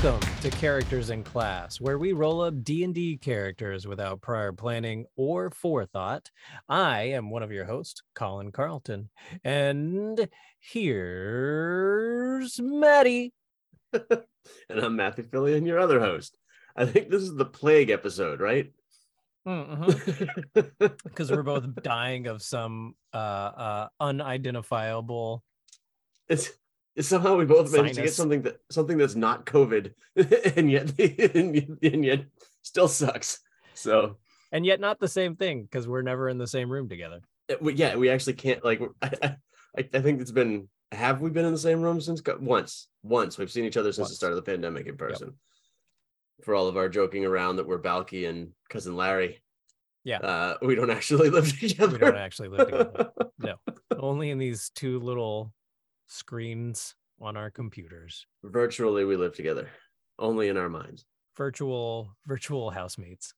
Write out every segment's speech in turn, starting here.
Welcome to Characters and Class, where we roll up D&D characters without prior planning or forethought. I am one of your hosts, Colin Carlton, and here's Maddie. and I'm Matthew Phillion, your other host. I think this is the plague episode, right? Because we're both dying of some uh, uh, unidentifiable. It's somehow we both managed to get something that something that's not COVID, and yet and, yet- and yet still sucks. So and yet not the same thing because we're never in the same room together. it- we, yeah, we actually can't like. I, I, I think it's been. Have we been in the same room since once? Once we've seen each other since the start of the pandemic in person. For all of our joking around that we're Balki and cousin Larry. Yeah. uh, we don't actually live together. We don't actually live together. No, only in these two little screens on our computers. Virtually, we live together, only in our minds. Virtual virtual housemates.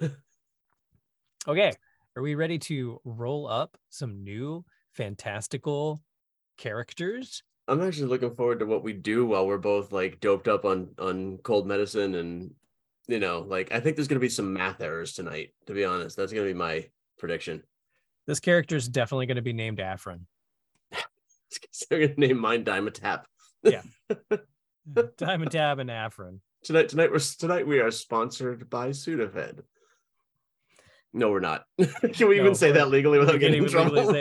okay, are we ready to roll up some new fantastical characters? I'm actually looking forward to what we do while we're both like doped up on on cold medicine and you know, like I think there's gonna be some math errors tonight. To be honest, that's gonna be my prediction. This character is definitely going to be named Afrin. They're gonna name mine Dimetapp. Diamond Tab and Afrin. Tonight, tonight we're tonight we are sponsored by Sudafed. No, we're not. Can we No, even say that legally without getting in trouble? I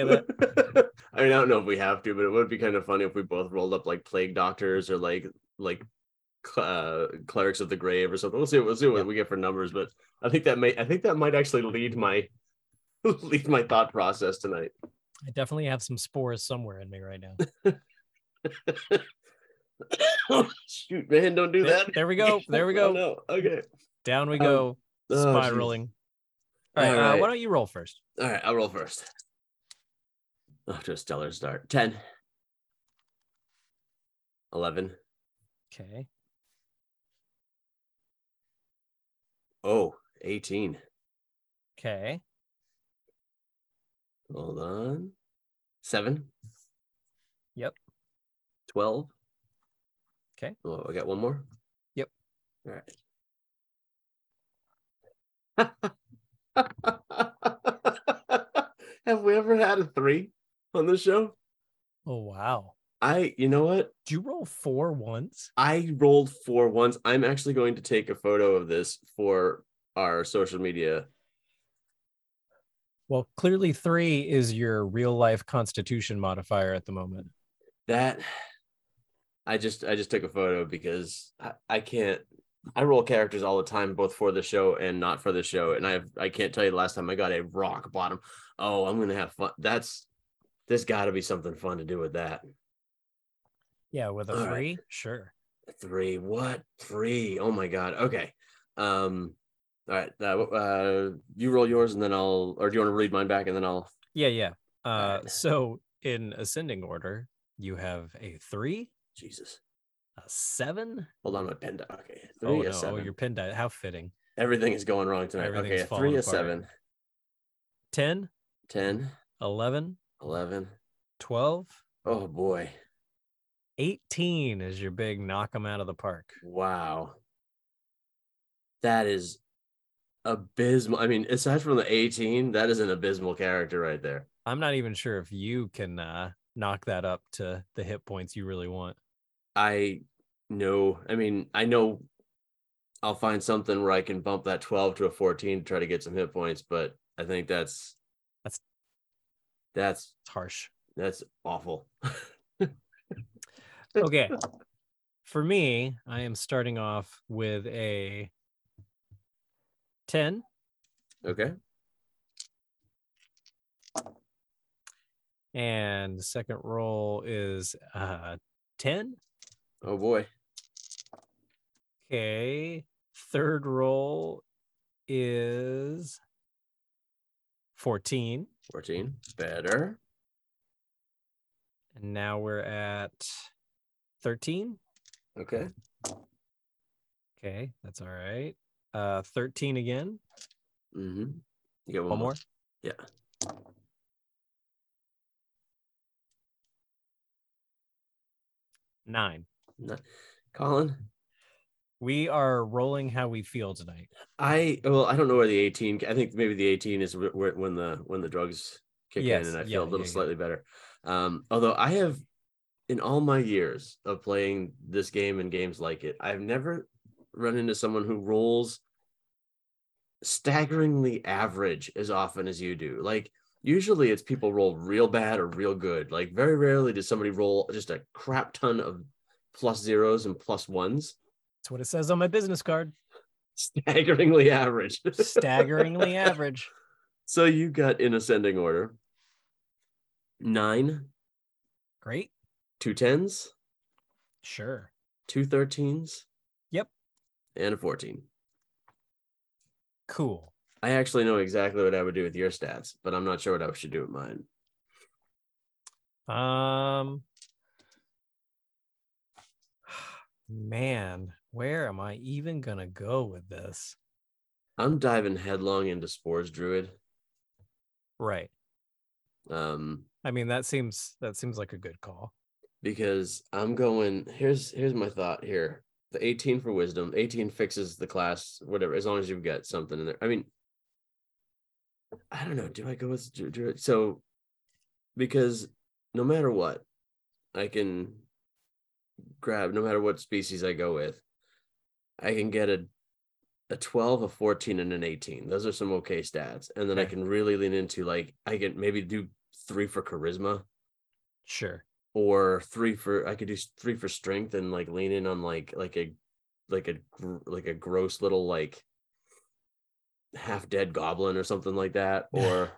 mean, I don't know if we have to, but it would be kind of funny if we both rolled up like plague doctors or like like uh, clerics of the grave or something. We'll see. We'll see what Yeah. we get for numbers, but I think that may I think that might actually lead my lead my thought process tonight. I definitely have some spores somewhere in me right now. Shoot, man, don't do There- that. there we go, there we Oh, go. no. Okay. Down we Um, go, oh, geez. spiraling. All right, All Uh, why don't you roll first? All right, I'll roll first. Off to a stellar start. 10. 11. Okay. Oh, 18. Okay. Hold on. 7. Yep. 12. Okay. Oh, I got one more. Yep. All right. Have we ever had a three on the show? Oh wow. I, you know what? Did you roll four once? I rolled four once. I'm actually going to take a photo of this for our social media. Well, clearly three is your real life constitution modifier at the moment. That I just I just took a photo because I, I can't I roll characters all the time, both for the show and not for the show. And I I can't tell you the last time I got a rock bottom. Oh, I'm gonna have fun. That's there's gotta be something fun to do with that. Yeah, with a All right. three, sure. Three. What? Three. Oh my god. Okay. Um all right. Uh, uh you roll yours and then I'll or do you want to read mine back and then I'll Yeah, yeah. Uh, right. so in ascending order, you have a three, Jesus. a seven. Hold on, my pen. di- Okay. Three, oh a no, oh, seven. your pin die. How fitting. Everything is going wrong tonight. Okay. a Three, a apart. seven. 10, 10, 11, 11. 12, Oh boy. 18 is your big knock them out of the park. Wow. That is abysmal. I mean, aside from the 18, that is an abysmal character right there. I'm not even sure if you can uh, knock that up to the hit points you really want. I know, I mean, I know I'll find something where I can bump that 12 to a 14 to try to get some hit points, but I think that's That's- that's harsh. that's awful. Okay. For me, I am starting off with a 10 Okay. and the second roll is uh 10. Oh boy. Okay. Third roll is 14. 14. Better. And now we're at 13. Okay. Okay, that's all right. Uh 13 again. Mm-hmm. You got One more. Yeah. Nine. Colin, We are rolling how we feel tonight. I well, I don't know where the 18. I think maybe the 18 is where, when the when the drugs kick Yes, in, and I yeah, feel a little yeah, yeah. slightly better. Um, although I have, in all my years of playing this game and games like it, I've never run into someone who rolls staggeringly average as often as you do. Like usually it's people roll real bad or real good. Like very rarely does somebody roll just a crap ton of plus zeros and plus ones. That's what it says on my business card. Staggeringly average. Staggeringly average. So you got in ascending order nine, Great. two tens, Sure. two thirteens. And a 14. Cool. I actually know exactly what I would do with your stats, but I'm not sure what I should do with mine. Um man, where am I even gonna go with this? I'm diving headlong into Spores Druid. Right. Um, I mean that seems that seems like a good call. because I'm going here's here's my thought here. The 18 for wisdom, 18 fixes the class, whatever, as long as you've got something in there. I mean, I don't know. Do I go with Dru- Druid? So because no matter what, I can grab no matter what species I go with, I can get a a 12, a 14, and an 18. Those are some okay stats. And then I can really lean into like I can maybe do three for charisma Sure. Or three for I could do three for strength and like lean in on like like a like a like a gross little like half dead goblin or something like that or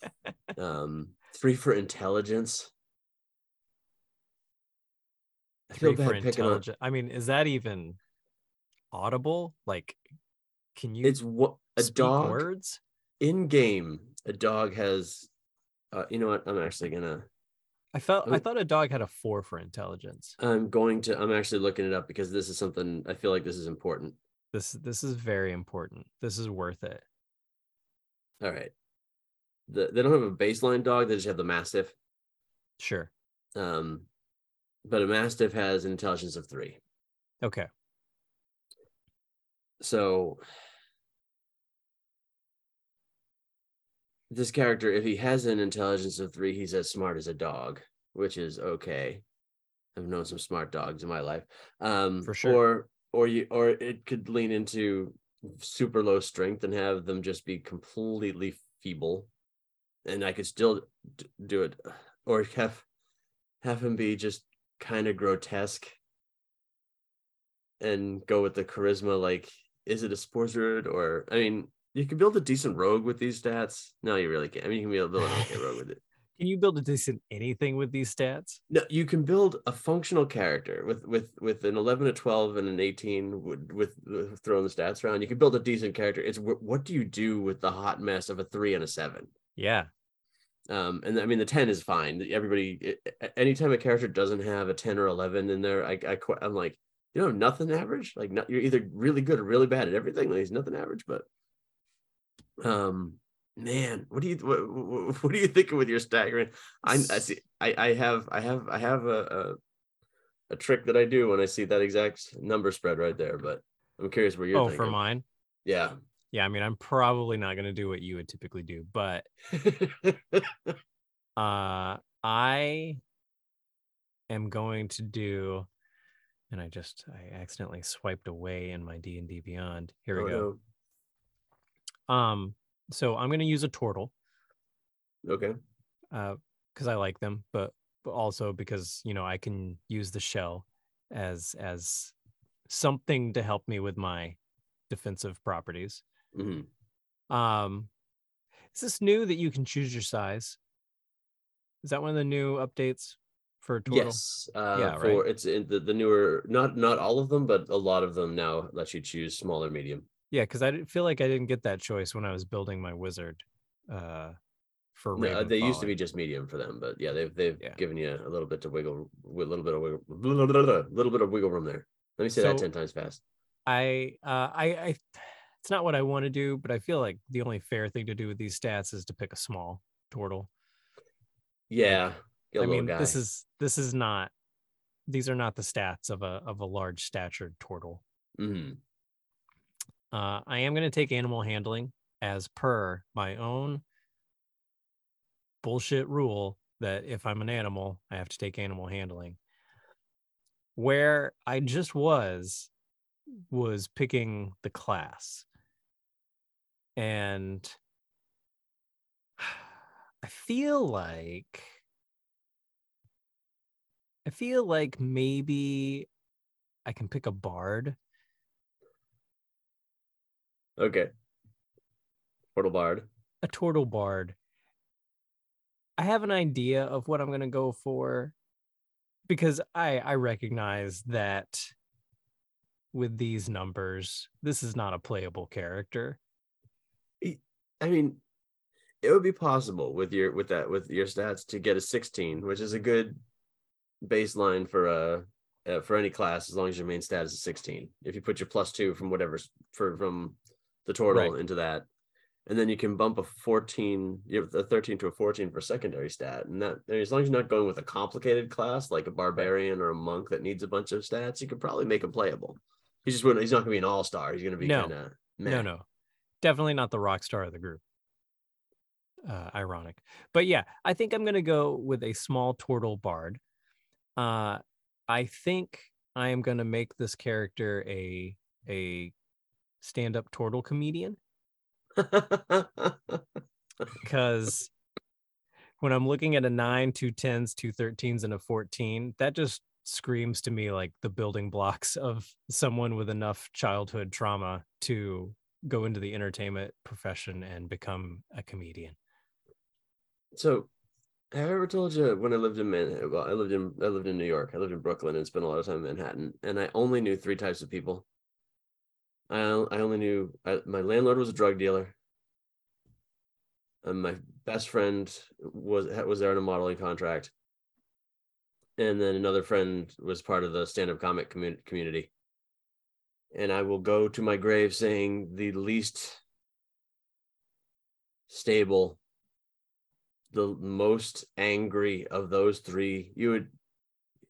um three for intelligence. I feel Three for bad picking on. I mean, is that even audible? Like can you it's what a dog words? in game. A dog has uh, you know what? I'm actually gonna I felt I Oh. thought a dog had a four for intelligence. I'm going to I'm actually looking it up because this is something I feel like this is important. This this is very important. This is worth it. All right. The, they don't have a baseline dog, they just have the mastiff. Sure. Um, but a mastiff has an intelligence of three. Okay. So this character, if he has an intelligence of three, he's as smart as a dog, which is okay. I've known some smart dogs in my life. Um, For sure. Or or you or it could lean into super low strength and have them just be completely feeble, and I could still d- do it, or have have him be just kind of grotesque and go with the charisma like is it a sports road or i mean you can build a decent rogue with these stats. No you really can't. I mean you can build an okay rogue with it. Can you build a decent anything with these stats? no you can build a functional character with with with an 11 a 12 and an 18 with, with, with throwing the stats around. You can build a decent character. It's wh- what do you do with the hot mess of a three and a seven? Yeah. um and i mean the 10 is fine. Everybody anytime a character doesn't have a 10 or 11 in there i, I i'm like you know nothing average? Like not, you're either really good or really bad at everything. Like, there's nothing average but um man what do you what, what, are you thinking with your staggering i, I see I, I have i have i have a, a a trick that i do when i see that exact number spread right there but i'm curious where you're oh, thinking. for mine. yeah Yeah, I mean, I'm probably not going to do what you would typically do, but uh I am going to do and I just I accidentally swiped away in my D&D Beyond. Here we Oh, go. Um so I'm going to use a turtle okay uh cuz I like them, but but also because, you know, I can use the shell as as something to help me with my defensive properties. Mhm. Um, is this new that you can choose your size? Is that one of the new updates for Tortle? Yes, uh, Yeah, for right. it's in the, the newer, not not all of them, but a lot of them now let you choose small or medium. Yeah, because I feel like I didn't get that choice when I was building my wizard. Uh, for No, they used to be just medium for them, but yeah, they've they've Yeah. given you a little bit to wiggle, a little bit of wiggle, little bit of wiggle room there. Let me say that ten times fast. I uh I I it's not what I want to do, but I feel like the only fair thing to do with these stats is to pick a small turtle. Yeah, I mean, guy. this is this is not these are not the stats of a of a large statured turtle. hmm Uh, I am going to take animal handling as per my own bullshit rule that if I'm an animal, I have to take animal handling. Where I just was, was picking the class. And I feel like, I feel like maybe I can pick a bard. Okay. Tortle Bard. a turtle bard. I have an idea of what I'm going to go for because I I recognize that with these numbers, this is not a playable character. I mean, it would be possible with your with that with your stats to get a 16, which is a good baseline for a uh, for any class as long as your main stat is a 16. If you put your plus two from whatever for from the turtle Right. into that, and then you can bump a 14, you have a 13 to a 14 for secondary stat, and that as long as you're not going with a complicated class like a barbarian or a monk that needs a bunch of stats, you could probably make him playable. He's just wouldn't- he's not going to be an all star. He's going to be No. kind of No, no. Definitely not the rock star of the group. Uh, ironic. But yeah, I think I'm going to go with a small turtle bard. Uh, I think I am going to make this character a a stand-up turtle comedian. because when I'm looking at a nine, two tens, two thirteens, and a 14, that just screams to me like the building blocks of someone with enough childhood trauma to go into the entertainment profession and become a comedian. So, have I ever told you when I lived in Manhattan? Well, I lived in I lived in New York. I lived in Brooklyn and spent a lot of time in Manhattan, and I only knew three types of people. I I only knew I, my landlord was a drug dealer. And my best friend was was there on a modeling contract, and then another friend was part of the stand up comic commu- community. And I will go to my grave saying the least stable the most angry of those three you would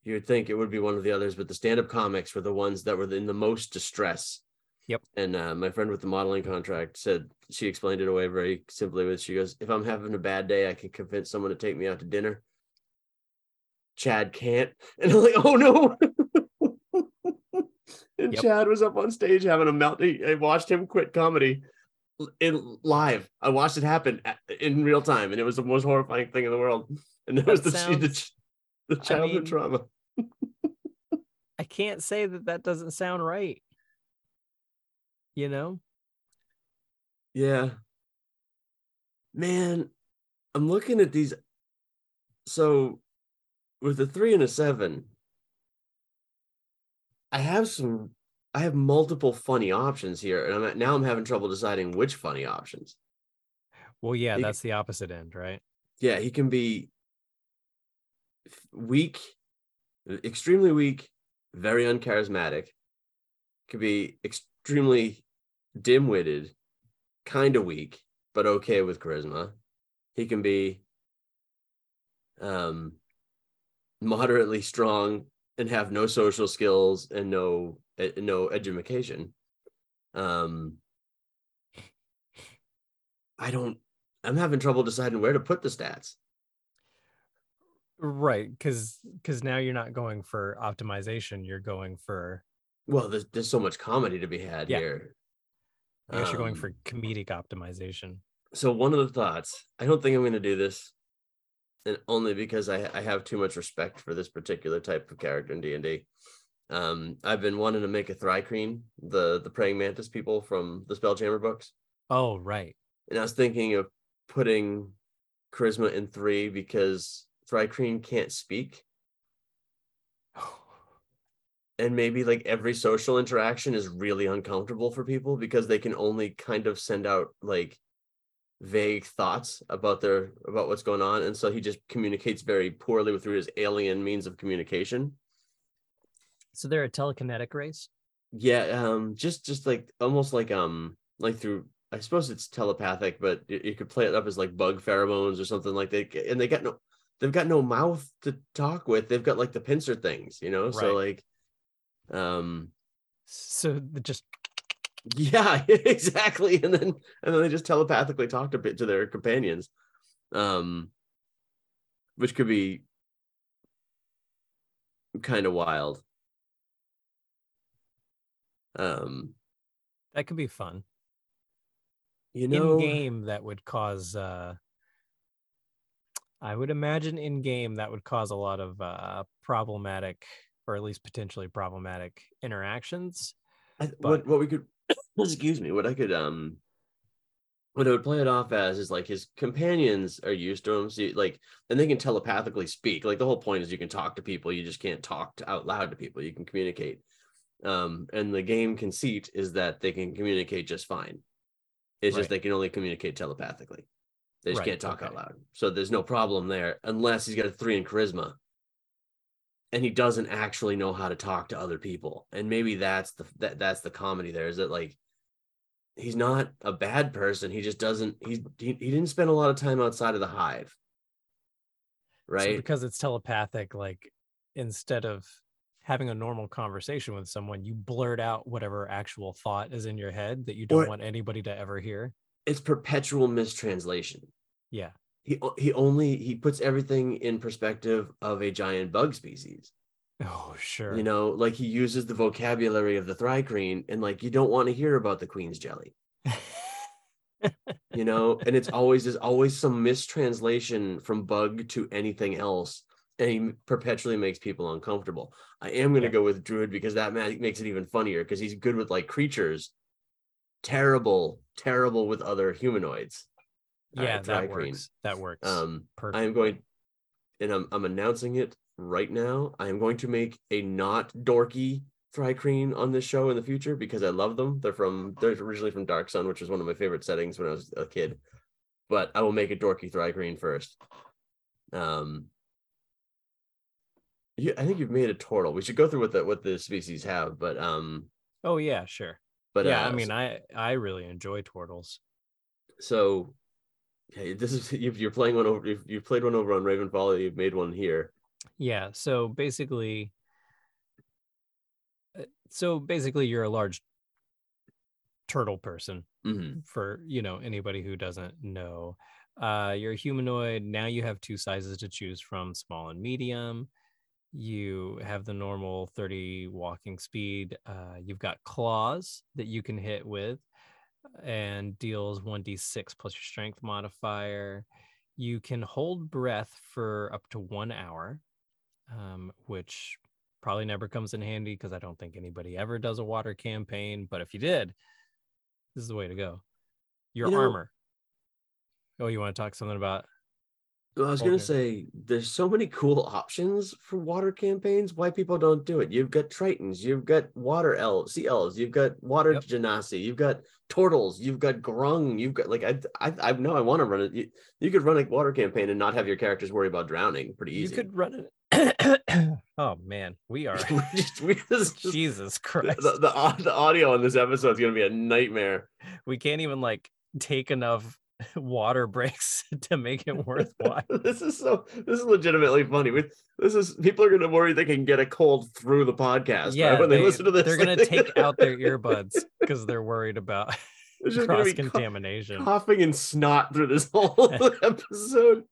you would think it would be one of the others but the stand-up comics were the ones that were in the most distress Yep. and uh, my friend with the modeling contract said she explained it away very simply with she goes if i'm having a bad day i can convince someone to take me out to dinner chad can't and i'm like oh no and Yep. chad was up on stage having a melt i watched him quit comedy in live. I watched it happen in real time, and it was the most horrifying thing in the world. And it was the, That the, the childhood mean- trauma. I can't say that that doesn't sound right. You know? Yeah. Man, I'm looking at these. So, with a three and a seven, I have some. I have multiple funny options here, and I'm at, now I'm having trouble deciding which funny options. Well, yeah, c- that's the opposite end, right? yeah, he can be weak, extremely weak, very uncharismatic. Could be extremely dim-witted, kind of weak, but okay with charisma. He can be um moderately strong and have no social skills and no eh, no education. Um I don't I'm having trouble deciding where to put the stats. Right, because because now you're not going for optimization, you're going for Well, there's there's so much comedy to be had Yeah. here. I guess you're going Um, for comedic optimization. so one of the thoughts, I don't think I'm going to do this, and only because I I have too much respect for this particular type of character in D and D. Um, I've been wanting to make a Thri-kreen, the the praying mantis people from the Spelljammer books, Oh, right. and I was thinking of putting charisma in three because Thri-kreen can't speak, and maybe like every social interaction is really uncomfortable for people because they can only kind of send out like vague thoughts about their about what's going on and so he just communicates very poorly with through his alien means of communication. So they're a telekinetic race. yeah um just just like almost like um like through i suppose it's telepathic but you, you could play it up as like bug pheromones or something like that and they got no they've got no mouth to talk with they've got like the pincer things you know? So like um So just Yeah, exactly. And then and then they just telepathically talk to to their companions. Um which could be kind of wild. Um that could be fun. You know in game that would cause uh I would imagine in game that would cause a lot of uh problematic or at least potentially problematic interactions. I, what what we could excuse me, what I could um what I would play it off as is like his companions are used to him, so you, like, and they can telepathically speak. Like the whole point is you can talk to people, you just can't talk to, out loud to people. You can communicate. Um, and the game conceit is that they can communicate just fine. It's right. just they can only communicate telepathically. They just right, can't talk okay. out loud. So there's no problem there unless he's got a three in charisma and he doesn't actually know how to talk to other people. And maybe that's the that, that's the comedy there is that like he's not a bad person. He just doesn't he he, he didn't spend a lot of time outside of the hive. Right? So because it's telepathic like instead of having a normal conversation with someone, you blurt out whatever actual thought is in your head that you don't or, want anybody to ever hear. It's perpetual mistranslation. Yeah. He he only he puts everything in perspective of a giant bug species. Oh, sure. You know, like he uses the vocabulary of the Thri-kreen and like you don't want to hear about the queen's jelly. you know, and it's always there's always some mistranslation from bug to anything else and he perpetually makes people uncomfortable. I am going to yeah. go with Druid because that makes it even funnier because he's good with like creatures, terrible, terrible with other humanoids. Yeah, right, that works. That works. Um, Perfect. I am going, and I'm I'm announcing it right now. I am going to make a not dorky Thri-kreen on this show in the future because I love them. They're from they're originally from Dark Sun, which was one of my favorite settings when I was a kid. But I will make a dorky Thri-kreen first. Um, yeah, I think you've made a turtle. We should go through what the what the species have, but um. Oh yeah, sure. But yeah, uh, I mean, I I really enjoy turtles. So, hey, this is you're playing one over. You've, you've played one over on Raven Ravenfall. You've made one here. Yeah. So basically, uh, so basically, you're a large turtle person. Mm-hmm. For you know anybody who doesn't know, uh, you're a humanoid. Now you have two sizes to choose from: small and medium you have the normal 30 walking speed. Uh, you've got claws that you can hit with and deals 1d6 plus your strength modifier. You can hold breath for up to one hour, um, which probably never comes in handy because I don't think anybody ever does a water campaign. But if you did, this is the way to go. Your you know, armor. Oh, you want to talk something about I was gonna say there's so many cool options for water campaigns. Why people don't do it? You've got tritons, you've got water elves, sea elves, you've got water yep. genasi, you've got turtles, you've got grung, you've got like I I, I know I want to run it. You, you, could run a water campaign and not have your characters worry about drowning. Pretty easy. You could run it. oh man, we are just, we just, Jesus Christ. The, the, the audio on this episode is gonna be a nightmare. We can't even like take enough water breaks to make it worthwhile. this is so this is legitimately funny. We, This is people are gonna worry they can get a cold through the podcast. Yeah, right? when they, they, listen to this, they're gonna take out their earbuds because they're worried about cross contamination. coughing and snot through this whole episode.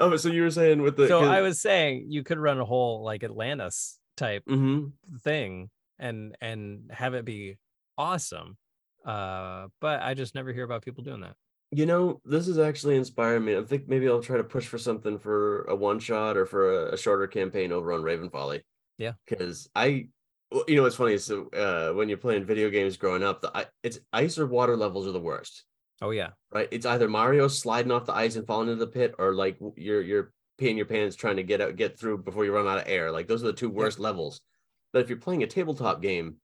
Oh, so you were saying with the so I was saying you could run a whole like Atlantis type mm-hmm. thing and and have it be awesome. Uh, but I just never hear about people doing that you know, this has actually inspired me. I think maybe I'll try to push for something for a one shot or for a, a shorter campaign over on Raven Folly. Yeah, because I, you know, it's funny. So uh, when you're playing video games growing up, the it's ice or water levels are the worst. Oh yeah, right. It's either Mario sliding off the ice and falling into the pit, or like you're you're peeing your pants trying to get out get through before you run out of air. Like those are the two worst yeah. levels. But if you're playing a tabletop game,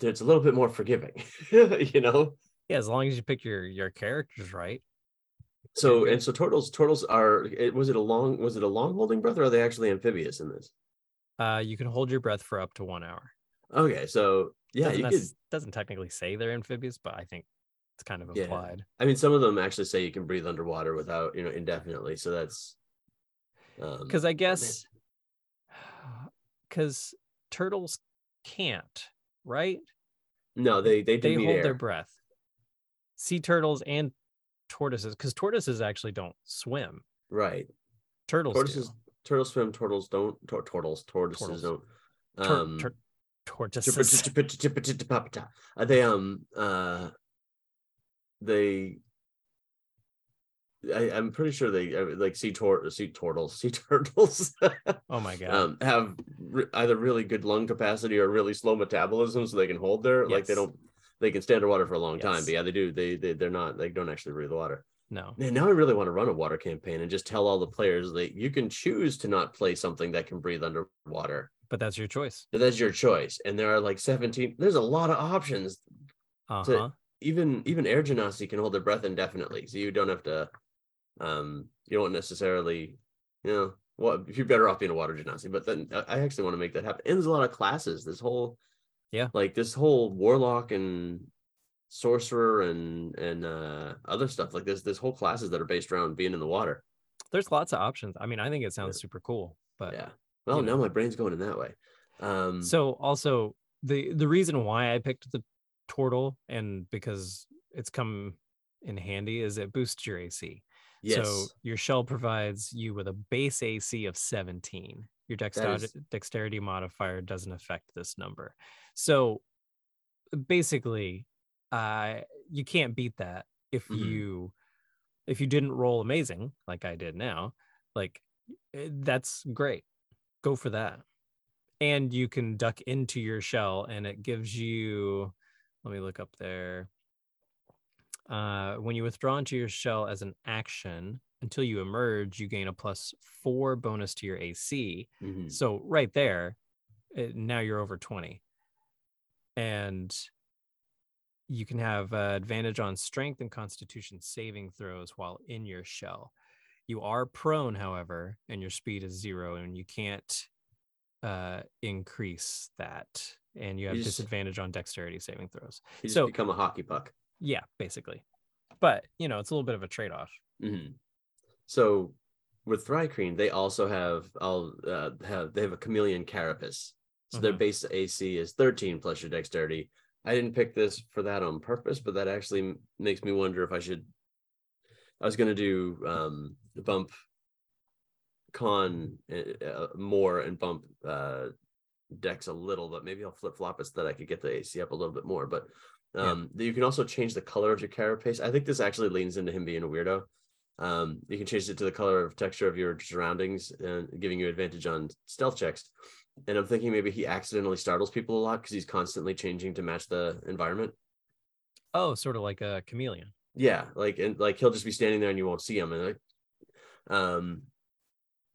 it's a little bit more forgiving. you know yeah, as long as you pick your your characters right. So and so turtles turtles are it was it a long was it a long holding breath or are they actually amphibious in this? Uh you can hold your breath for up to one hour. Okay, so yeah, doesn't you could doesn't technically say they're amphibious, but I think it's kind of implied. Yeah. I mean, some of them actually say you can breathe underwater without you know indefinitely. So that's because um, I guess because turtles can't right? No, they they do They hold air. their breath. Sea turtles and tortoises, because tortoises actually don't swim. right. Turtles, Tortoises, do. turtles swim. Turtles don't. Tor- turtles, tortoises Turtles. don't. Um, tur- Chippa- tortoises. Uh, they um uh they I, I'm pretty sure they uh, like sea tor sea turtles sea turtles Oh my god. um have re- either really good lung capacity or really slow metabolism so they can hold their like they don't they can stand underwater for a long time but yeah they do they, they they're not they don't actually breathe water no. Man, now I really want to run a water campaign and just tell all the players that you can choose to not play something that can breathe underwater But that's your choice. but that's your choice and there are like 17 there's a lot of options Uh-huh. even even air genasi can hold their breath indefinitely so you don't have to um you don't necessarily you know well you're better off being a water genasi but then uh, i I actually want to make that happen and there's a lot of classes this whole Yeah. like this whole warlock and sorcerer and and uh other stuff like this this whole classes that are based around being in the water There's lots of options. I mean, I think it sounds super cool. But yeah well now know. my brain's going in that way um So also the the reason why I picked the turtle and because it's come in handy is it boosts your AC. yes So your shell provides you with a base AC of 17. Your dexterity is- dexterity modifier doesn't affect this number. So basically, uh you can't beat that if Mhm. you if you didn't roll amazing like I did now. Like eh, that's great. Go for that. And you can duck into your shell and it gives you let me look up there. Uh, when you withdraw into your shell as an action until you emerge, you gain a plus four bonus to your AC. Mhm. So right there, uh, now you're over 20. And you can have uh, advantage on strength and constitution saving throws while in your shell. You are prone, however, and your speed is zero, and you can't uh, increase that. And you have You just- disadvantage on dexterity saving throws. so- become a hockey puck Yeah, basically. But, you know, it's a little bit of a trade off. hmm So with Thri-kreen, they also have I'll uh, have they have a chameleon carapace. So their Mhm. base AC is 13 plus your dexterity. I didn't pick this for that on purpose, but that actually makes me wonder if I should. I was gonna do um bump con uh, uh, more and bump uh dex a little, but maybe I'll flip flop it so that I could get the AC up a little bit more. But Yeah. um you can also change the color of your carapace. I think this actually leans into him being a weirdo. Um, you can change it to the color of texture of your surroundings and giving you advantage on stealth checks. And I'm thinking maybe he accidentally startles people a lot because he's constantly changing to match the environment. Oh, sort of like a chameleon. Yeah, like and like he'll just be standing there and you won't see him. And like, um,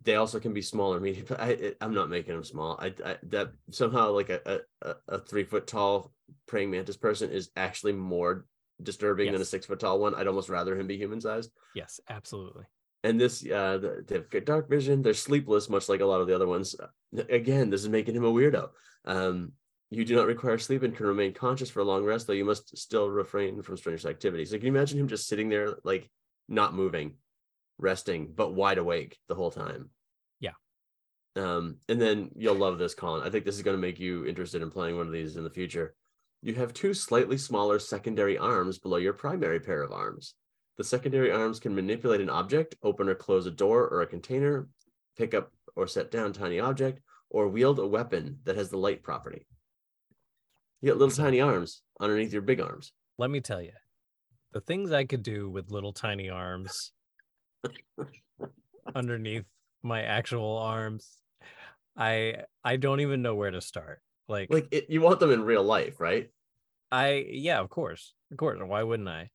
they also can be smaller, medium. I I- I'm not making them small. I, I that somehow like a a, a three foot tall praying mantis person is actually more disturbing than a six foot tall one. I'd almost rather him be human sized. Yes, absolutely. and this uh the- they've got dark vision they're sleepless much like a lot of the other ones again this is making him a weirdo um you do not require sleep and can remain conscious for a long rest though you must still refrain from strenuous activities so can you imagine him just sitting there like not moving resting but wide awake the whole time Yeah. um and then you'll love this colin i think this is going to make you interested in playing one of these in the future you have two slightly smaller secondary arms below your primary pair of arms the secondary arms can manipulate an object, open or close a door or a container, pick up or set down tiny object, or wield a weapon that has the light property. You got little tiny arms underneath your big arms. Let me tell you, the things I could do with little tiny arms underneath my actual arms, I I don't even know where to start. Like, Like it, you want them in real life, right? I yeah, of course. Of course. Why wouldn't I?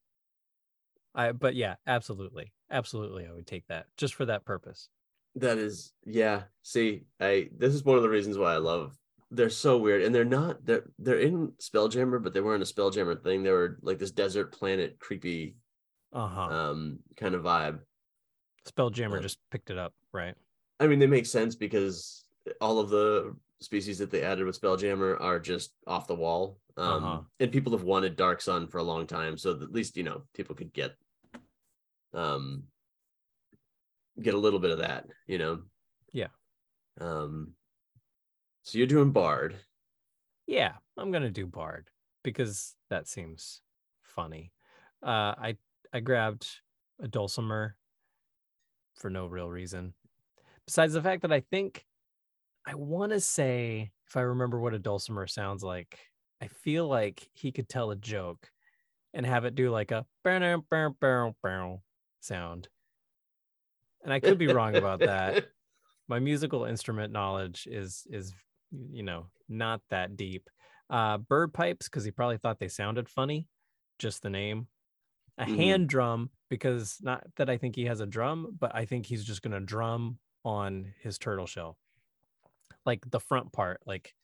I but yeah, absolutely. Absolutely I would take that just for that purpose. That is, yeah. See, I this is one of the reasons why I love. They're so weird, and they're not. They're they're in Spelljammer, but they weren't a Spelljammer thing. They were like this desert planet, creepy, Uh-huh. um, kind of vibe. Spelljammer um, just picked it up, right? I mean, they make sense because all of the species that they added with Spelljammer are just off the wall. Um, Uh-huh. And people have wanted Dark Sun for a long time, so at least you know people could get, um, get a little bit of that, you know. Yeah. Um. So you're doing Bard. Yeah, I'm gonna do Bard because that seems funny. Uh, I I grabbed a dulcimer for no real reason, besides the fact that I think I want to say if I remember what a dulcimer sounds like, I feel like he could tell a joke and have it do like a bow bow bow bow sound. And I could be wrong about that. My musical instrument knowledge is is you know not that deep. Uh, bird pipes because he probably thought they sounded funny, just the name. A Mhm. hand drum because not that I think he has a drum, but I think he's just gonna drum on his turtle shell, like the front part, like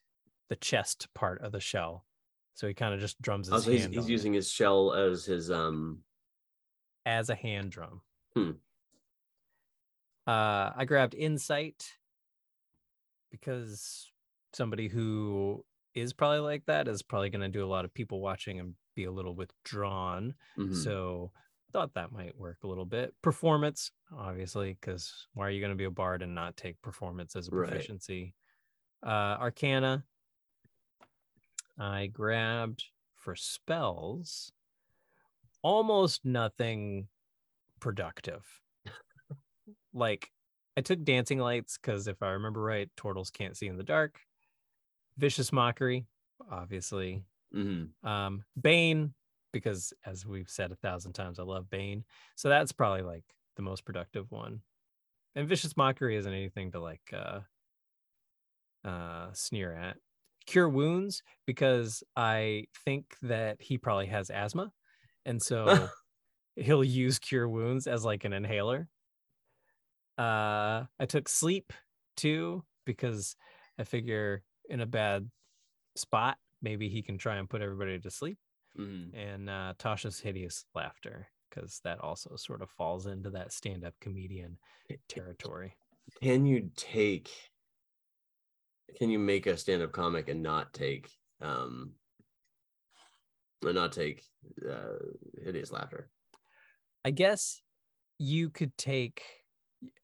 the chest part of the shell. So he kind of just drums his Also, he's, hand he's on it using his shell as his um. as a hand drum. Hmm. Uh, I grabbed insight because somebody who is probably like that is probably going to do a lot of people watching and be a little withdrawn. mhm. So thought that might work a little bit. Performance, obviously, because why are you going to be a bard and not take performance as a proficiency? Uh, Arcana. I grabbed for spells almost nothing productive. like I took dancing lights because if I remember right, turtles can't see in the dark. Vicious mockery, obviously. Mhm. Um, Bane, because as we've said a thousand times, I love Bane. So that's probably like the most productive one. And vicious mockery isn't anything to like uh uh sneer at. Cure wounds, because I think that he probably has asthma. And so he'll use cure wounds as like an inhaler. Uh I took sleep too, because I figure in a bad spot, maybe he can try and put everybody to sleep Mhm. and uh, Tasha's hideous laughter because that also sort of falls into that stand-up comedian territory. Can you take? Can you make a stand-up comic and not take um? And not take uh, hideous laughter. I guess you could take.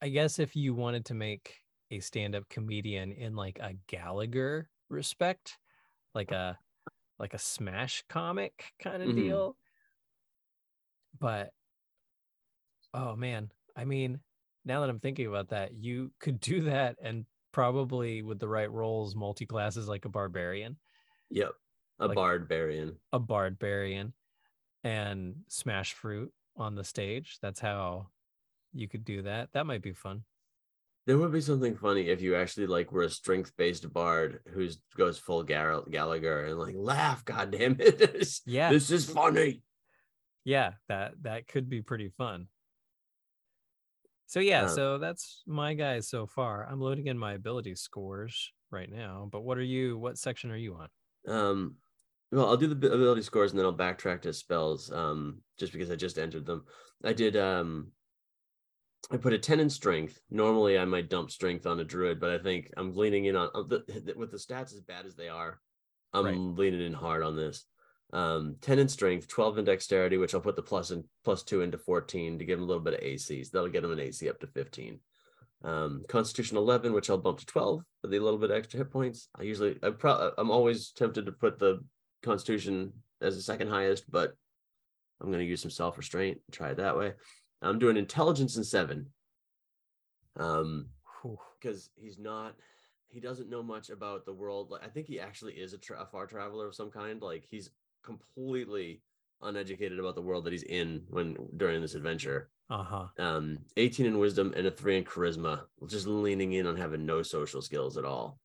I guess if you wanted to make a stand-up comedian in like a Gallagher respect, like a like a smash comic kind of Mhm. deal. But oh man, I mean, now that I'm thinking about that, you could do that and probably with the right roles, multi-classes like a barbarian, Yep, a Like- barbarian. a barbarian, and smash fruit on the stage. That's how you could do that. That might be fun. There would be something funny if you actually like were a strength-based bard who goes full Gar- Gallagher and like laugh. God damn it! Yeah. this is funny. Yeah, that that could be pretty fun. So yeah, Um, so that's my guys so far. I'm loading in my ability scores right now, but what are you what section are you on? Um, well, I'll do the ability scores and then I'll backtrack to spells. Um, just because I just entered them. I did. Um, I put a ten in strength. Normally, I might dump strength on a druid, but I think I'm leaning in on the- with the stats as bad as they are. I'm Right. leaning in hard on this. Um, ten in strength, twelve in dexterity, which I'll put the plus and plus two into fourteen to give him a little bit of ACs. That'll get him an AC up to fifteen. Um, Constitution eleven, which I'll bump to twelve for the little bit extra hit points. I usually, I pro- I'm always tempted to put the Constitution as the second highest, but I'm going to use some self restraint. Try it that way. I'm doing intelligence in seven. Um, because he's not he doesn't know much about the world like i think he actually is a, tra- a far traveler of some kind like he's completely uneducated about the world that he's in when during this adventure. Uh-huh. um 18 in wisdom and a 3 in charisma just leaning in on having no social skills at all.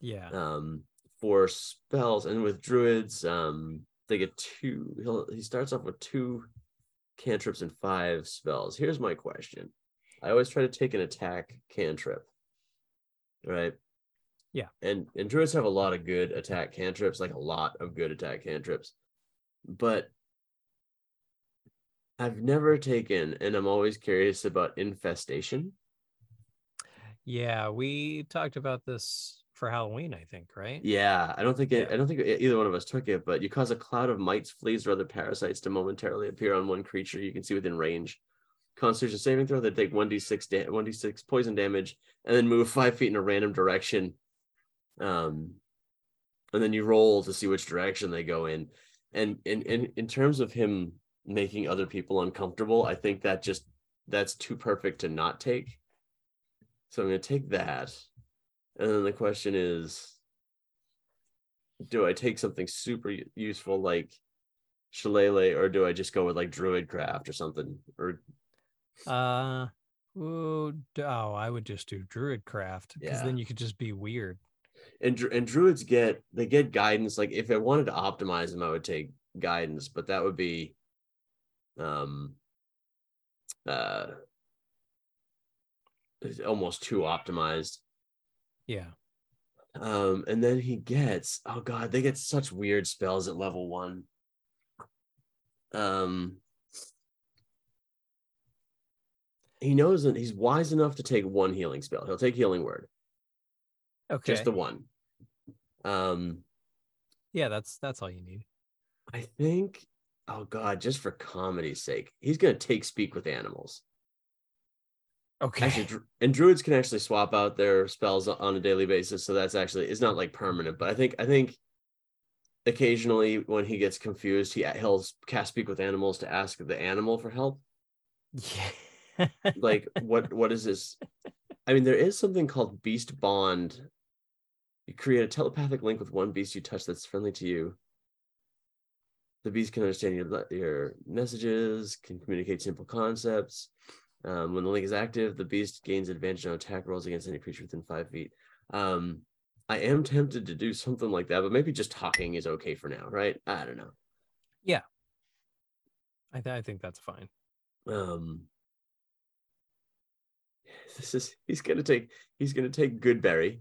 Yeah. um for spells and with druids um they get two he'll he starts off with two cantrips and five spells. Here's my question. I always try to take an attack cantrip right Yeah. and and druids have a lot of good attack cantrips like a lot of good attack cantrips but i've never taken and i'm always curious about infestation Yeah, we talked about this for Halloween, I think, right? Yeah, I don't think it. I don't think either one of us took it, but you cause a cloud of mites, fleas, or other parasites to momentarily appear on one creature you can see within range. Constitution saving throw, they take 1d6 da- 1d6 poison damage and then move five feet in a random direction. Um and then you roll to see which direction they go in. And in in in terms of him making other people uncomfortable, I think that just that's too perfect to not take. So I'm gonna take that. And then the question is, do I take something super useful like Shillelagh, or do I just go with like Druidcraft or something? Or uh ooh, oh, I would just do Druidcraft because Yeah. then you could just be weird. And and druids get they get guidance. Like if I wanted to optimize them, I would take guidance, but that would be um uh almost too optimized. Yeah. Um, and then he gets oh god, they get such weird spells at level one. Um, he knows that he's wise enough to take one healing spell. He'll take healing word, Okay. just the one. Um, yeah, that's that's all you need. I think, oh god, just for comedy's sake, he's gonna take speak with animals. Okay. Actually, and druids can actually swap out their spells on a daily basis, so that's actually it's not like permanent. But I think I think occasionally when he gets confused, he he'll cast speak with animals to ask the animal for help. yeah. Like what what is this? I mean, there is something called beast bond. You create a telepathic link with one beast you touch that's friendly to you. The beast can understand your your messages, can communicate simple concepts. Um, when the link is active, the beast gains advantage on attack rolls against any creature within five feet. Um, I am tempted to do something like that, but maybe just talking is okay for now, right? I don't know. Yeah, I, th- I think that's fine. Um, this is he's gonna take he's gonna take Goodberry.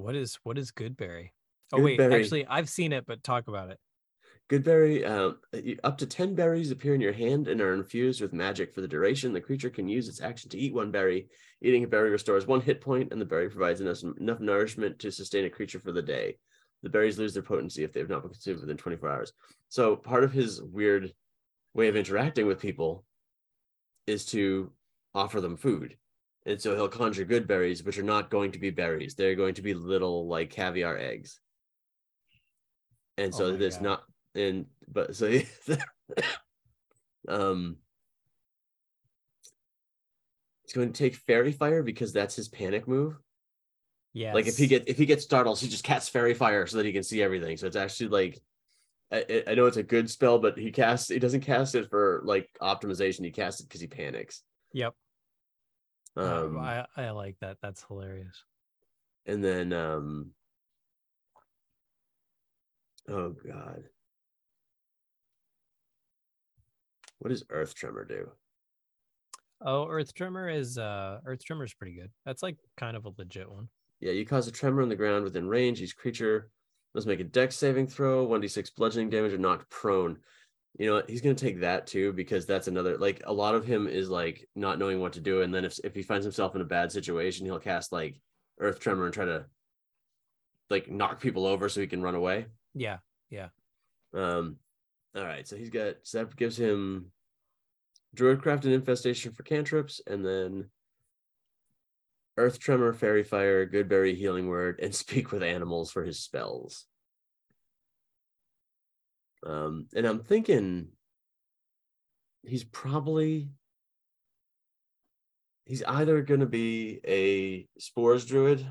What is what is Goodberry? Oh wait, actually I've seen it, but talk about it. Goodberry, um, up to 10 berries appear in your hand and are infused with magic for the duration. The creature can use its action to eat one berry. Eating a berry restores one hit point, and the berry provides enough, enough nourishment to sustain a creature for the day. The berries lose their potency if they have not been consumed within 24 hours. So, part of his weird way of interacting with people is to offer them food. And so he'll conjure good berries, which are not going to be berries. They're going to be little like caviar eggs. And Oh so my there's God. not and but so um he's going to take Faerie Fire because that's his panic move. Yeah. Like if he get if he gets startled, he just casts Faerie Fire so that he can see everything. So it's actually like I, I- I know it's a good spell, but he casts he doesn't cast it for like optimization. He casts it because he panics. Yep. Uh, Um, I, I like that. That's hilarious. and then um oh god what does earth tremor do Oh, Earth Tremor is uh Earth Tremor is pretty good. That's like kind of a legit one. yeah you cause a tremor on the ground within range each creature must make a dex saving throw 1d6 bludgeoning damage or knocked prone you know what he's going to take that too because that's another like a lot of him is like not knowing what to do and then if, if he finds himself in a bad situation he'll cast like earth tremor and try to like knock people over so he can run away Yeah. Yeah um, all right, so he's got so that gives him Druidcraft and Infestation for cantrips, and then Earth Tremor, Faerie Fire, Goodberry, Healing Word, and Speak with Animals for his spells. Um, and I'm thinking he's probably he's either gonna be a Spores Druid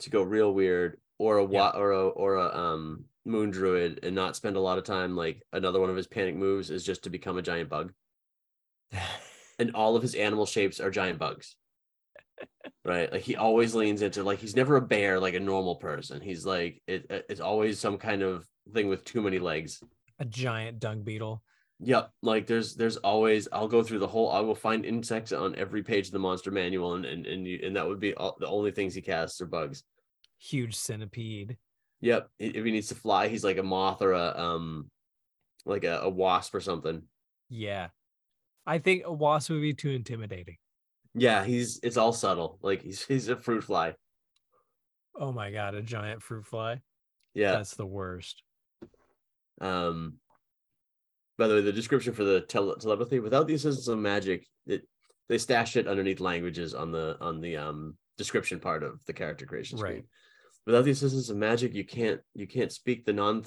to go real weird, or a wa- or a or a um moon druid and not spend a lot of time like another one of his panic moves is just to become a giant bug. And all of his animal shapes are giant bugs right like he always leans into like he's never a bear like a normal person he's like it, it's always some kind of thing with too many legs a giant dung beetle. yep like there's there's always i'll go through the whole i will find insects on every page of the monster manual and and and, you, and that would be all, the only things he casts are bugs Huge centipede. Yep. If he needs to fly, he's like a moth or a um like a, a wasp or something. Yeah. I think a wasp would be too intimidating. Yeah, he's it's all subtle. Like he's he's a fruit fly. Oh my god, a giant fruit fly. Yeah. That's the worst. Um by the way, the description for the tele- telepathy without the assistance of magic, it they stashed it underneath languages on the on the um description part of the character creation screen. Right. Without the assistance of magic, you can't you can't speak the non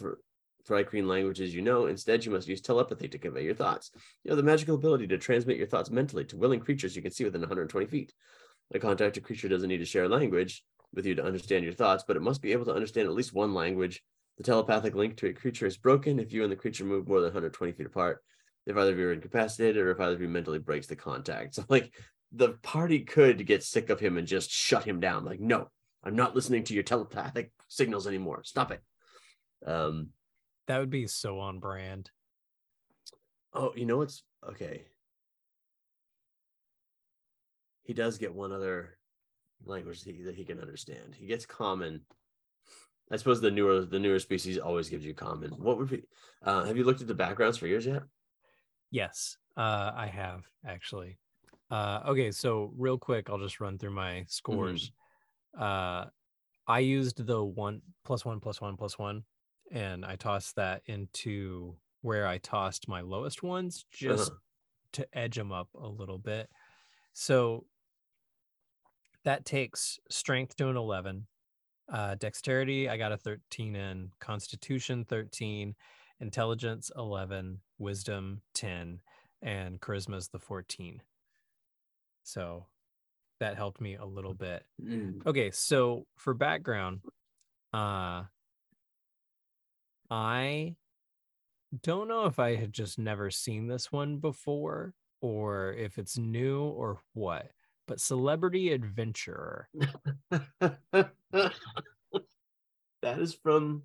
Thri-kreen languages you know. Instead, you must use telepathy to convey your thoughts. You have the magical ability to transmit your thoughts mentally to willing creatures you can see within 120 feet. A contacted creature doesn't need to share language with you to understand your thoughts, but it must be able to understand at least one language. The telepathic link to a creature is broken if you and the creature move more than 120 feet apart. If either of you are incapacitated or if either of you mentally breaks the contact. So, like, the party could get sick of him and just shut him down. Like, no, I'm not listening to your telepathic signals anymore. Stop it. Um, That would be so on brand. Oh, you know what's okay. He does get one other language that he, that he can understand. He gets common. I suppose the newer the newer species always gives you common. What would be? Uh, have you looked at the backgrounds for yours yet? Yes, uh, I have actually. Uh, okay, so real quick, I'll just run through my scores. Uh, I used the one plus one plus one plus one, and I tossed that into where I tossed my lowest ones just Uh-huh. to edge them up a little bit. So that takes strength to an 11, uh, dexterity, I got a 13 in, constitution 13, intelligence 11, wisdom 10, and charisma's the 14. So that helped me a little bit. Mm. Okay, so for background, uh I don't know if I had just never seen this one before or if it's new or what, but Celebrity Adventurer. that is from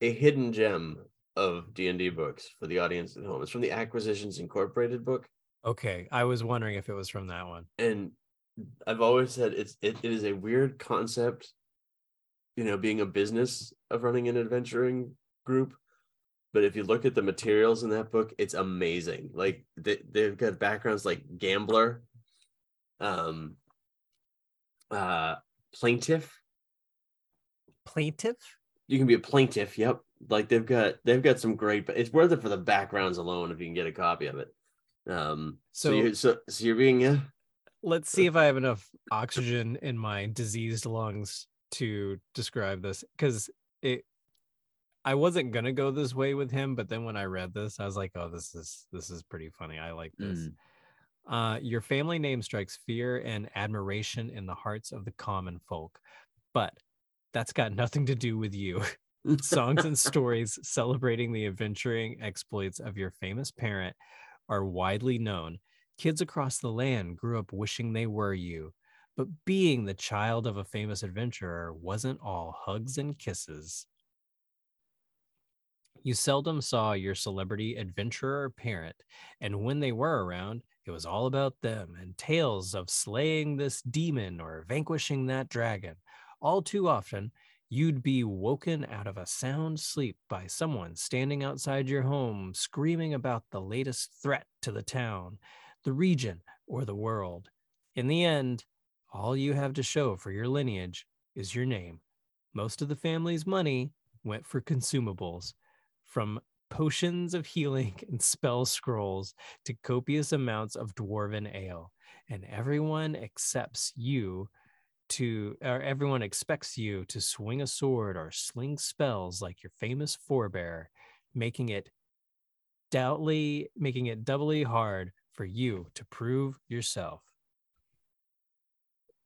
a hidden gem of D&D books for the audience at home. It's from the Acquisitions Incorporated book. Okay, I was wondering if it was from that one. and I've always said it's it, it is a weird concept, you know, being a business of running an adventuring group. But if you look at the materials in that book, it's amazing. Like they, they've got backgrounds like gambler, um, uh, plaintiff. Plaintiff? You can be a plaintiff. Yep. Like they've got they've got some great. But it's worth it for the backgrounds alone if you can get a copy of it. Um. So So- you so so you're being yeah. Let's see if I have enough oxygen in my diseased lungs to describe this because it I wasn't gonna go this way with him, but then when I read this, I was like, oh, this is this is pretty funny. I like this. Uh, your family name strikes fear and admiration in the hearts of the common folk, but that's got nothing to do with you. Songs and stories celebrating the adventuring exploits of your famous parent are widely known. Kids across the land grew up wishing they were you, but being the child of a famous adventurer wasn't all hugs and kisses. You seldom saw your celebrity adventurer parent, and when they were around, it was all about them and tales of slaying this demon or vanquishing that dragon. All too often, you'd be woken out of a sound sleep by someone standing outside your home screaming about the latest threat to the town, the region, or the world. In the end, all you have to show for your lineage is your name. Most of the family's money went for consumables, from potions of healing and spell scrolls to copious amounts of dwarven ale. And everyone accepts you to, or everyone expects you to swing a sword or sling spells like your famous forebear, making it doubtly, making it doubly hard for you to prove yourself.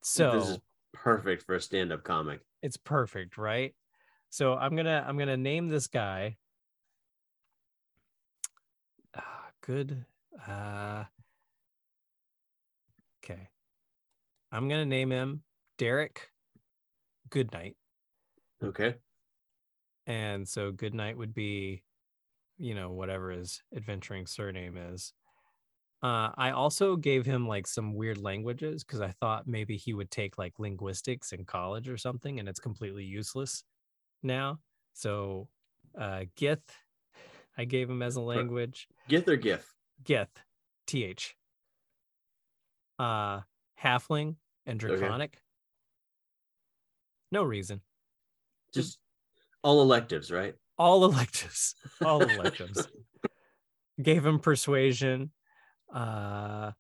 So this is perfect for a stand-up comic. it's perfect, right? So I'm gonna I'm gonna name this guy. Ah, good. Uh, okay. I'm gonna name him Derek Goodnight. Okay. And so Goodnight would be, you know, whatever his adventuring surname is. Uh, I also gave him like some weird languages because I thought maybe he would take like linguistics in college or something, and it's completely useless now. So uh, Gith, I gave him as a language. Gith or Gith? Gith, th. Uh, halfling and Okay. draconic. No reason. Just all electives, right? all electives all electives gave him persuasion uh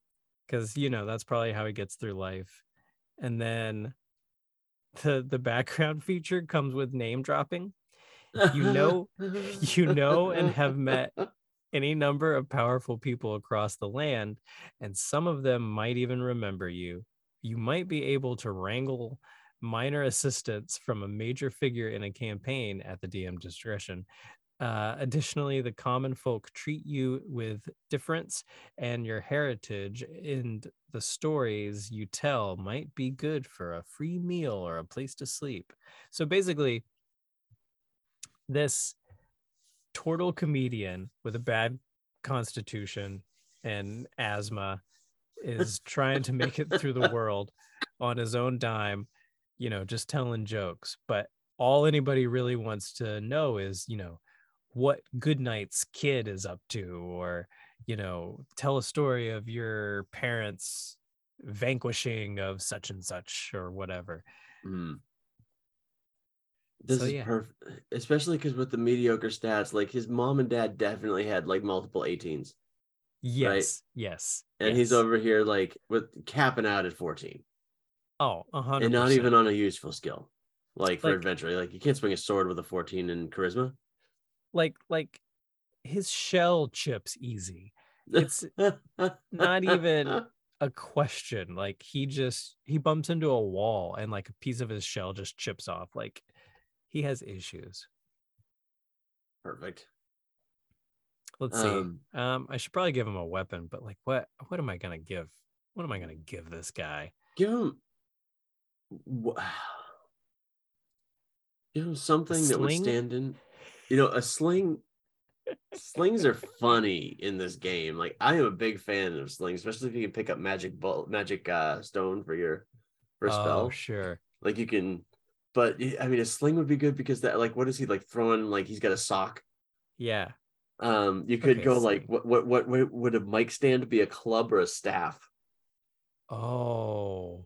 because you know that's probably how he gets through life and then the the background feature comes with name dropping. You know, you know, and have met any number of powerful people across the land, and some of them might even remember you. You might be able to wrangle minor assistance from a major figure in a campaign at the DM discretion. Uh, additionally, the common folk treat you with difference, and your heritage and the stories you tell might be good for a free meal or a place to sleep. So basically, this turtle comedian with a bad constitution and asthma is trying to make it through the world on his own dime, you know, just telling jokes. But all anybody really wants to know is, you know, what Goodnight's kid is up to, or, you know, tell a story of your parents vanquishing of such and such or whatever. Mm. This So, is yeah. perfect, especially because with the mediocre stats, like his mom and dad definitely had like multiple 18s, Yes, yes. and he's over here like with capping out at 14, Oh, a hundred. and not even on a useful skill, like for Like- adventure. Like you can't swing a sword with a 14 in charisma. Like like his shell chips easy. It's not even- a question. Like he just he bumps into a wall and like a piece of his shell just chips off. Like he has issues. perfect. Let's see. Um, Um, I should probably give him a weapon, but like what what am I gonna give? What am I gonna give this guy? give him give him something that would stand in you know a sling slings are funny in this game like i am a big fan of slings especially if you can pick up magic ball magic uh stone for your for oh, spell sure. like you can but I mean a sling would be good because that like what is he like throwing like he's got a sock Yeah. um you could Okay, go like what, what what what would a mic stand be a club or a staff Oh.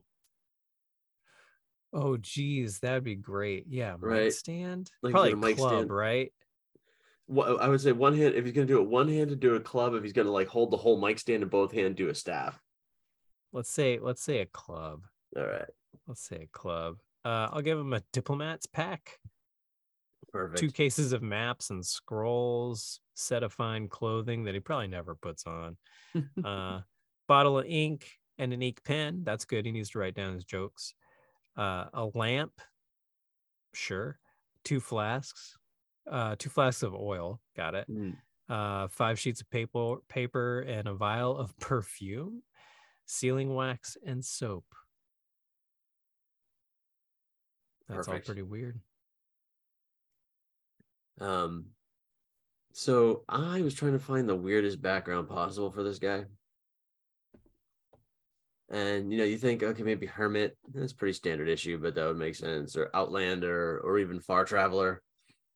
Oh geez, that'd be great. Yeah, mic Right. stand. Like, Probably a mic club, stand. right? What I would say one hand if he's gonna do it one hand to do a club, if he's gonna like hold the whole mic stand in both hand, do a staff. Let's say let's say a club. All right, Let's say a club. Uh, I'll give him a diplomat's pack. perfect. Two cases of maps and scrolls, set of fine clothing that he probably never puts on. Uh, bottle of ink and an ink pen. That's good. He needs to write down his jokes. Uh, a lamp. Sure. Two flasks. Uh, two flasks of oil. Got it. Mm, Uh, five sheets of paper, paper, and a vial of perfume, sealing wax, and soap. That's Perfect. all pretty weird. Um, so I was trying to find the weirdest background possible for this guy. And you know, you think, okay, maybe Hermit, that's pretty standard issue, but that would make sense, or Outlander, or even Far Traveler.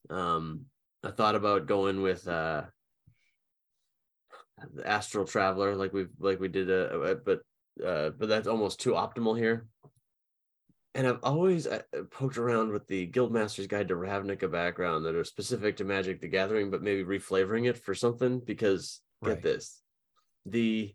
Um, I thought about going with uh the Astral Traveler, like we've like we did uh, but uh but that's almost too optimal here. And I've always uh, poked around with the Guildmaster's Guide to Ravnica background that are specific to Magic the Gathering, but maybe reflavoring it for something because get Right. this. The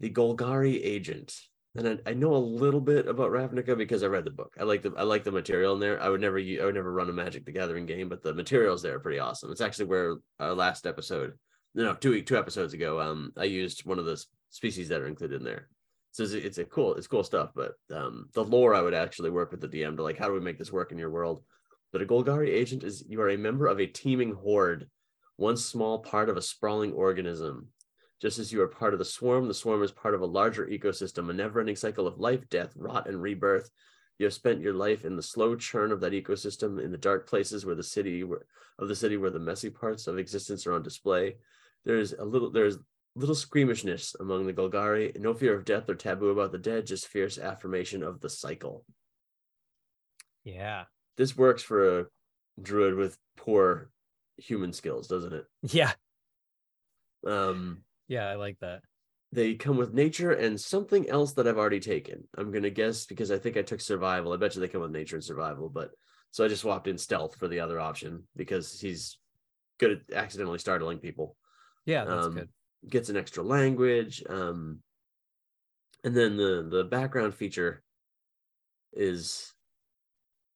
the Golgari agent. And I, I know a little bit about Ravnica because I read the book. I like the I like the material in there. I would never I would never run a Magic the Gathering game, but the materials there are pretty awesome. It's actually where our last episode, no, two two episodes ago, um, I used one of the species that are included in there. So it's, it's a cool it's cool stuff. But um, the lore I would actually work with the DM to like how do we make this work in your world. But a Golgari agent is you are a member of a teeming horde, one small part of a sprawling organism. Just as you are part of the swarm, the swarm is part of a larger ecosystem, a never ending cycle of life, death, rot, and rebirth. You have spent your life in the slow churn of that ecosystem, in the dark places where the city where, of the city where the messy parts of existence are on display. There's a little there's little squeamishness among the Golgari, no fear of death or taboo about the dead, just fierce affirmation of the cycle. Yeah. This works for a druid with poor human skills, doesn't it? Yeah. Um Yeah. I like that. they come with nature and something else that I've already taken. I'm gonna guess because I think I took survival. I bet you they come with nature and survival, but so I just swapped in stealth for the other option because he's good at accidentally startling people. Yeah. That's Um, good. Gets an extra language. Um, and then the the background feature is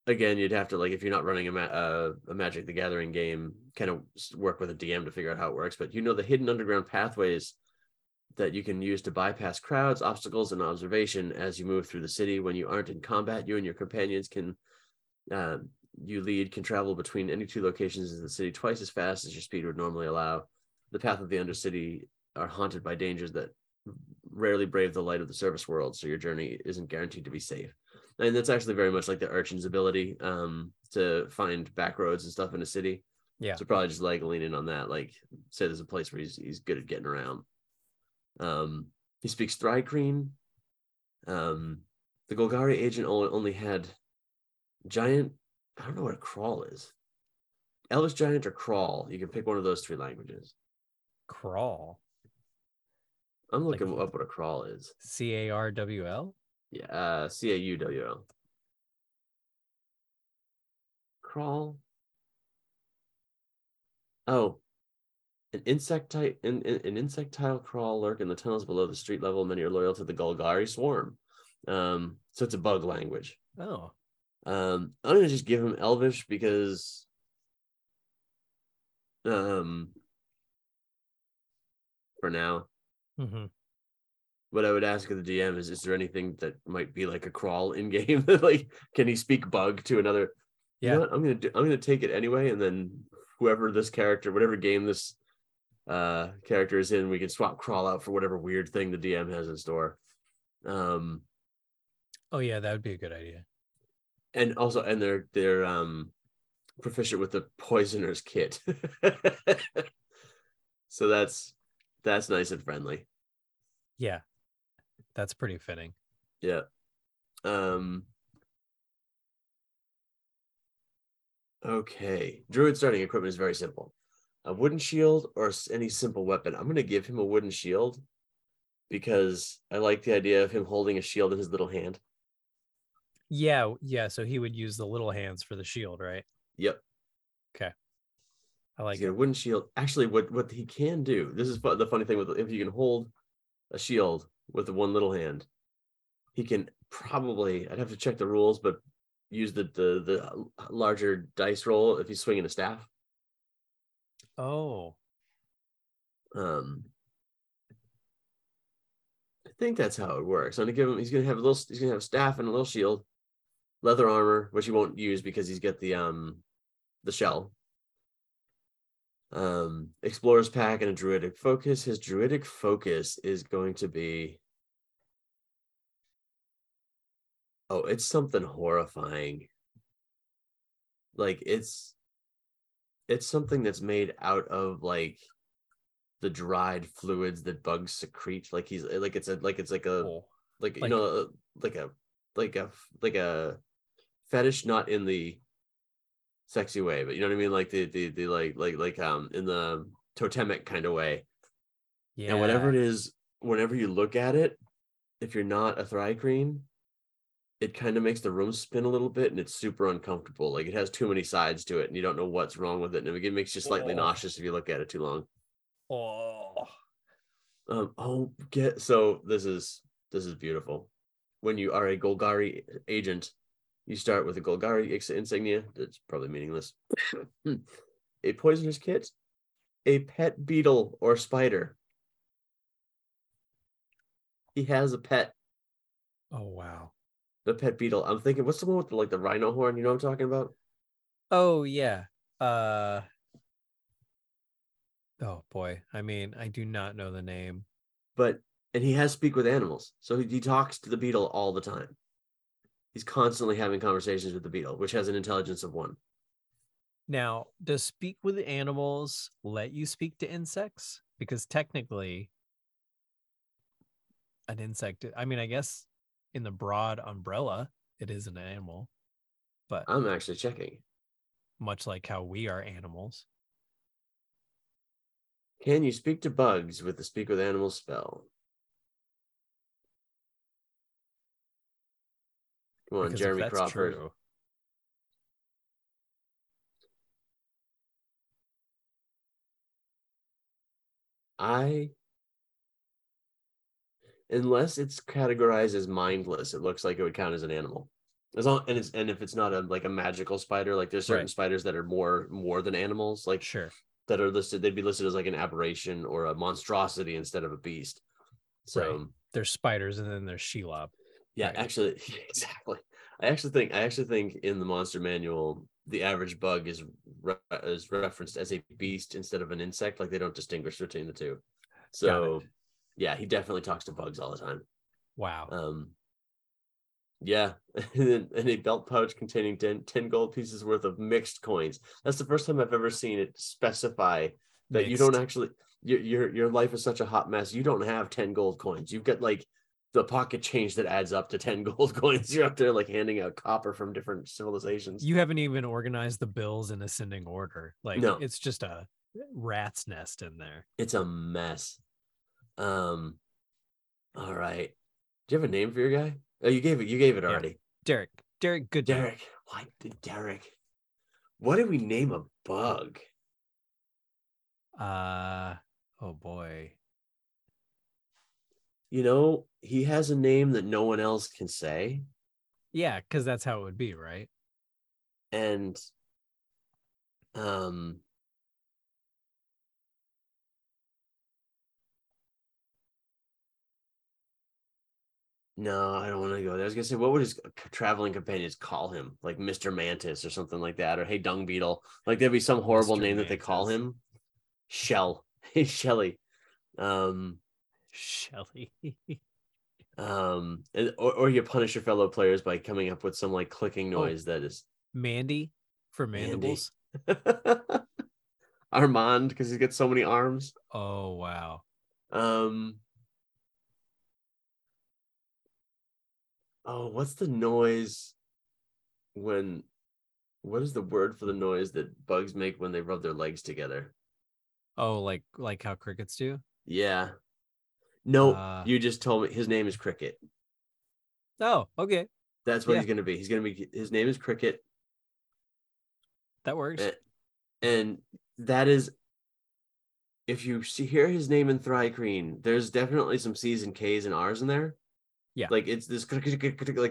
again you'd have to like if you're not running a, ma- uh, a magic the gathering game kind of work with a dm to figure out how it works but you know the hidden underground pathways that you can use to bypass crowds obstacles and observation as you move through the city when you aren't in combat you and your companions can uh, you lead can travel between any two locations in the city twice as fast as your speed would normally allow. The path of the undercity are haunted by dangers that rarely brave the light of the service world so your journey isn't guaranteed to be safe and that's actually very much like the urchin's ability um, to find back roads and stuff in a city. Yeah. So probably just like leaning on that, like say there's a place where he's he's good at getting around. Um, he speaks Thri-kreen. Um, the Golgari agent only, only had giant. I don't know what a Kraul is. Elvish giant or Kraul. You can pick one of those three languages. Kraul. I'm Like- looking up what a Kraul is. C A R W L. Yeah, uh, C A U W L. Kraul. Oh, an insectile, an, an an insectile Kraul lurk in the tunnels below the street level. Many are loyal to the Golgari swarm. Um, so it's a bug language. Oh. Um, I'm gonna just give him Elvish because, um, for now, Mm hmm what I would ask of the DM is, is there anything that might be like a Kraul in game? like, can he speak bug to another? You know Yeah. I'm gonna do, I'm gonna take it anyway, and then whoever this character, whatever game this uh character is in, we can swap Kraul out for whatever weird thing the DM has in store. Um, Oh yeah, that would be a good idea. and also, and they're they're um proficient with the poisoner's kit, so that's that's nice and friendly. Yeah. That's pretty fitting. Yeah. Um Okay. Druid starting equipment is very simple. A wooden shield or any simple weapon. I'm going to give him a wooden shield because I like the idea of him holding a shield in his little hand. Yeah, yeah. So he would use the little hands for the shield, right? Yep. Okay. I like He's a it. wooden shield. Actually, what what he can do. This is the funny thing with if you can hold a shield with the one little hand, he can probably. I'd have to check the rules, but use the the the larger dice roll if he's swinging a staff. Oh, Um, I think that's how it works. I'm gonna give him. He's gonna have a little. He's gonna have a staff and a little shield, leather armor, which he won't use because he's got the um, the shell. Um, explorer's pack and a druidic focus. His druidic focus is going to be. Oh, it's something horrifying. Like it's. It's something that's made out of like the dried fluids that bugs secrete like he's like it's a like it's like a cool. like, Like- you know like a like a like a fetish not in the sexy way but you know what i mean like the the, the like like like um in the totemic kind of way Yeah. and whatever it is whenever you look at it if you're not a Thri-kreen, it kind of makes the room spin a little bit and it's super uncomfortable like it has too many sides to it and you don't know what's wrong with it and it makes you slightly Oh. nauseous if you look at it too long Oh. Um, oh, get so this is this is beautiful. When you are a Golgari agent, you start with a Golgari ex- insignia. That's probably meaningless. a poisoner's kit, a pet beetle or spider. He has a pet, Oh wow. the pet beetle. I'm thinking, what's the one with the, like the rhino horn? You know what I'm talking about? Oh yeah. Uh Oh boy. I mean, I do not know the name. But and he has speak with animals, so he, he talks to the beetle all the time. He's constantly having conversations with the beetle, which has an intelligence of one. Now, does speak with animals let you speak to insects? Because technically an insect I mean, I guess in the broad umbrella it is an animal, but I'm actually checking. much like how we are animals. Can you speak to bugs with the speak with animals spell? Come on, Because Jeremy Crawford. true, I unless it's categorized as mindless, it looks like it would count as an animal. As long and it's and if it's not a like a magical spider, like there's certain Right. spiders that are more more than animals, like Sure. that are listed, they'd be listed as like an aberration or a monstrosity instead of a beast. So Right. There's spiders and then there's Shelob. Yeah, Right. actually, exactly. I actually think I actually think in the monster manual, the average bug is re- is referenced as a beast instead of an insect. Like they don't distinguish between the two. So yeah, he definitely talks to bugs all the time. Wow. Um, yeah, and, a belt pouch containing 10, 10 gold pieces worth of mixed coins. That's the first time I've ever seen it specify that you don't actually your your your life is such a hot mess. You don't have 10 gold coins. You've got like the pocket change that adds up to 10 gold coins. You're up there like handing out copper from different civilizations. You haven't even organized the bills in ascending order. Like No. it's just a rat's nest in there. it's a mess. Um all right. Do you have a name for your guy? Oh, you gave it, you gave it Yeah. already. Derek. Derek, good. Derek. Why did Derek? What did we name a bug? Uh oh boy. You know, he has a name that no one else can say. Yeah, because that's how it would be, right? And um No, I don't want to go there. I was gonna say, what would his traveling companions call him? Like Mr. Mantis or something like that, or Hey Dung Beetle. Like there'd be some horrible Mr. name that they call him. Shell. Hey Shelly. Um, Shelly. um, and- or, or you punish your fellow players by coming up with some like clicking Oh. noise that is Mandy for Mandy. mandibles. Armand, because he's got so many arms. Oh wow. Um. Oh, what's the noise when? What is the word for the noise that bugs make when they rub their legs together? Oh, like like how crickets do? Yeah. No, Uh, you just told me his name is Cricket. Oh, okay. That's what yeah. he's gonna be. He's gonna be. His name is Cricket, That works. Eh, and that is. If you see hear his name in Thri-kreen, there's definitely some C's and K's and R's in there. Yeah. Like it's this like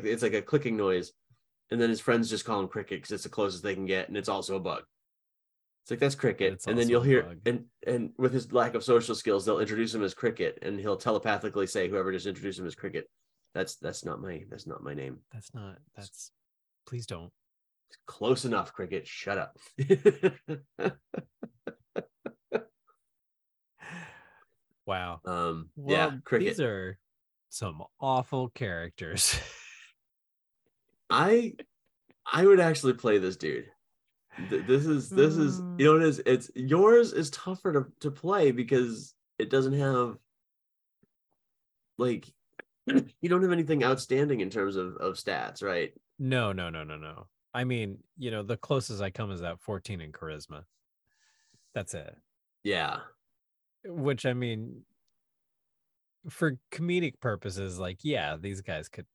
it's like a clicking noise, and then his friends just call him Cricket because it's the closest they can get, and it's also a bug. It's like that's Cricket, it's and then you'll hear and and with his lack of social skills, they'll introduce him as Cricket, and he'll telepathically say whoever just introduced him as Cricket. That's that's not my that's not my name. That's not that's please don't. Close enough, Cricket. Shut up. Wow. um, Well, yeah, Cricket. these are some awful characters. I I would actually play this dude. Th- This is this is you mm. know what it is. It's yours is tougher to, to play because it doesn't have like you don't have anything outstanding in terms of of stats, right? no, no, no, no, no. I mean, you know, the closest I come is that 14 in charisma. That's it. Yeah. Which I mean, for comedic purposes, like, yeah, these guys could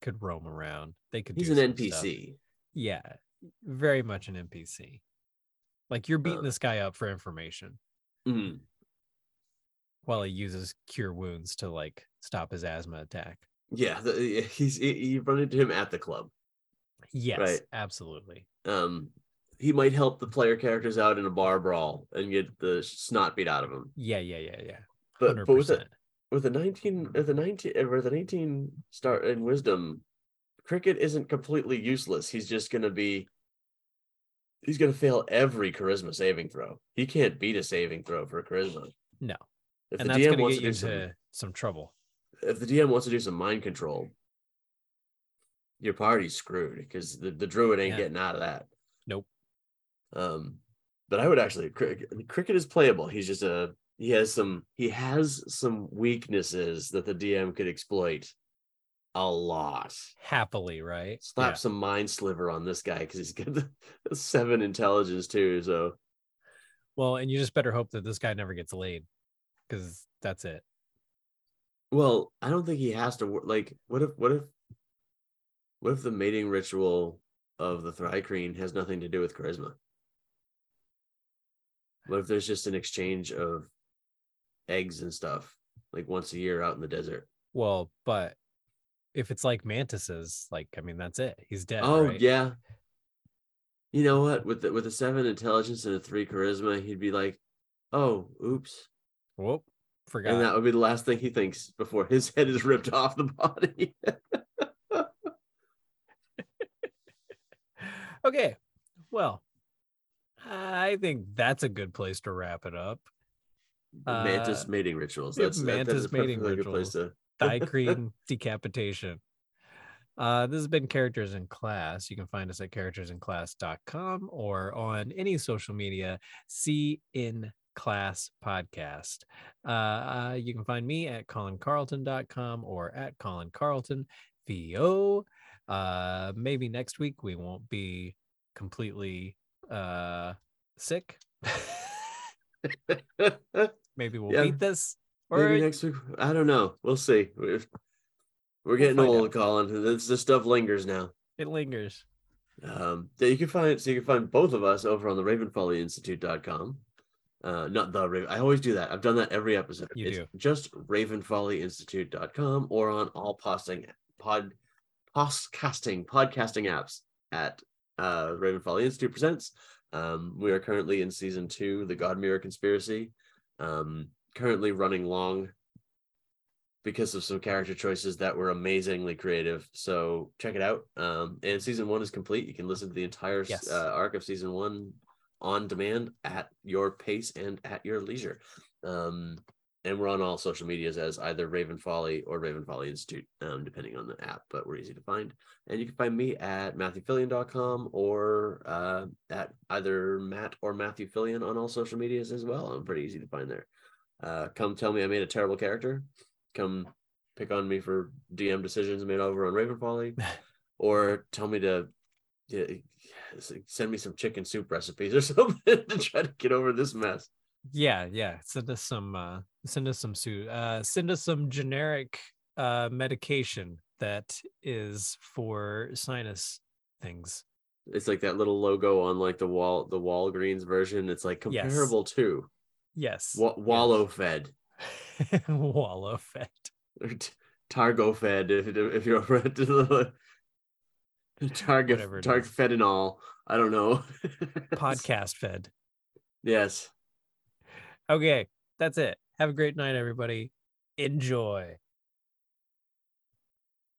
could roam around. They could. He's do an some stuff. NPC. Yeah, very much an NPC. Like you're beating Uh. this guy up for information Mhm. while he uses cure wounds to like stop his asthma attack. Yeah, the, he's he- you run into him at the club. Yes, Right. absolutely. Um, he might help the player characters out in a bar brawl and get the snot beat out of him. Yeah, yeah, yeah, yeah. But Hundred but with a, with a 19 with a 19 uh, with an 18 start in wisdom cricket isn't completely useless. He's just going to be he's going to fail every charisma saving throw. He can't beat a saving throw for charisma. No, if and the that's dm wants get to do some into some trouble. if the dm wants to do some mind control your party's screwed because the, the druid ain't Yeah. getting out of that. Nope. um but i would actually cricket, cricket is playable. He's just a he has some he has some weaknesses that the dm could exploit a lot Happily, right? slap Yeah. some mind sliver on this guy because he's got the, the seven intelligence too so Well, and you just better hope that this guy never gets laid, because that's it. well i don't think he has to like what if what if what if the mating ritual of the Thri-kreen has nothing to do with charisma what if there's just an exchange of eggs and stuff like once a year out in the desert Well, but if it's like Mantis's, like I mean, that's it. He's dead. Oh right? yeah. You know what? With the, with a seven intelligence and a three charisma, he'd be like, "Oh, oops," Whoop. Forgot. and that would be the last thing he thinks before his head is ripped off the body. okay. Well, I think that's a good place to wrap it up. mantis Uh, mating rituals. That's that- mantis a perfectly mating good place to. Thigh decapitation. Uh, this has been Characters and Class. You can find us at charactersandclass.com or on any social media, See in Class Podcast. Uh, uh, you can find me at colincarlton.com or at Colin Carlton VO. Uh, maybe next week we won't be completely uh, sick. maybe we'll Yeah, beat this. Or Maybe next week. I don't know. We'll see. We're, we're getting find old, out. Colin. This, this stuff lingers now. it lingers. Um, you can find so you can find both of us over on the RavenFollyInstitute.com. Uh, not the Raven. I always do that. I've done that every episode. You it's do. just RavenFollyInstitute.com or on all posting pod podcasting podcasting apps at uh Raven Folly Institute presents. Um, we are currently in season two, the God Mirror Conspiracy. Um, currently running long because of some character choices that were amazingly creative. So check it out. Um, and season one is complete. You can listen to the entire Yes. uh, arc of season one on demand at your pace and at your leisure. Um, and we're on all social medias as either Raven Folly or Raven Folly Institute, um, depending on the app, but we're easy to find. And you can find me at matthewphillion.com or uh, at either Matt or Matthew Phillion on all social medias as well. I'm pretty easy to find there. Uh, come tell me I made a terrible character. Come pick on me for DM decisions made over on Raven Folly, or tell me to yeah, send me some chicken soup recipes or something to try to get over this mess. Yeah, yeah. Send us some uh send us some su- uh send us some generic uh medication that is for sinus things. It's like that little logo on like the wall, the Walgreens version. It's like Yes. comparable to Yes. wa- Wallow Fed. Wallow fed. or t- Targo Fed if if you're over at the Target Target is. Fedinol. I don't know. Podcast fed. Yes. Okay, that's it. Have a great night, everybody. Enjoy.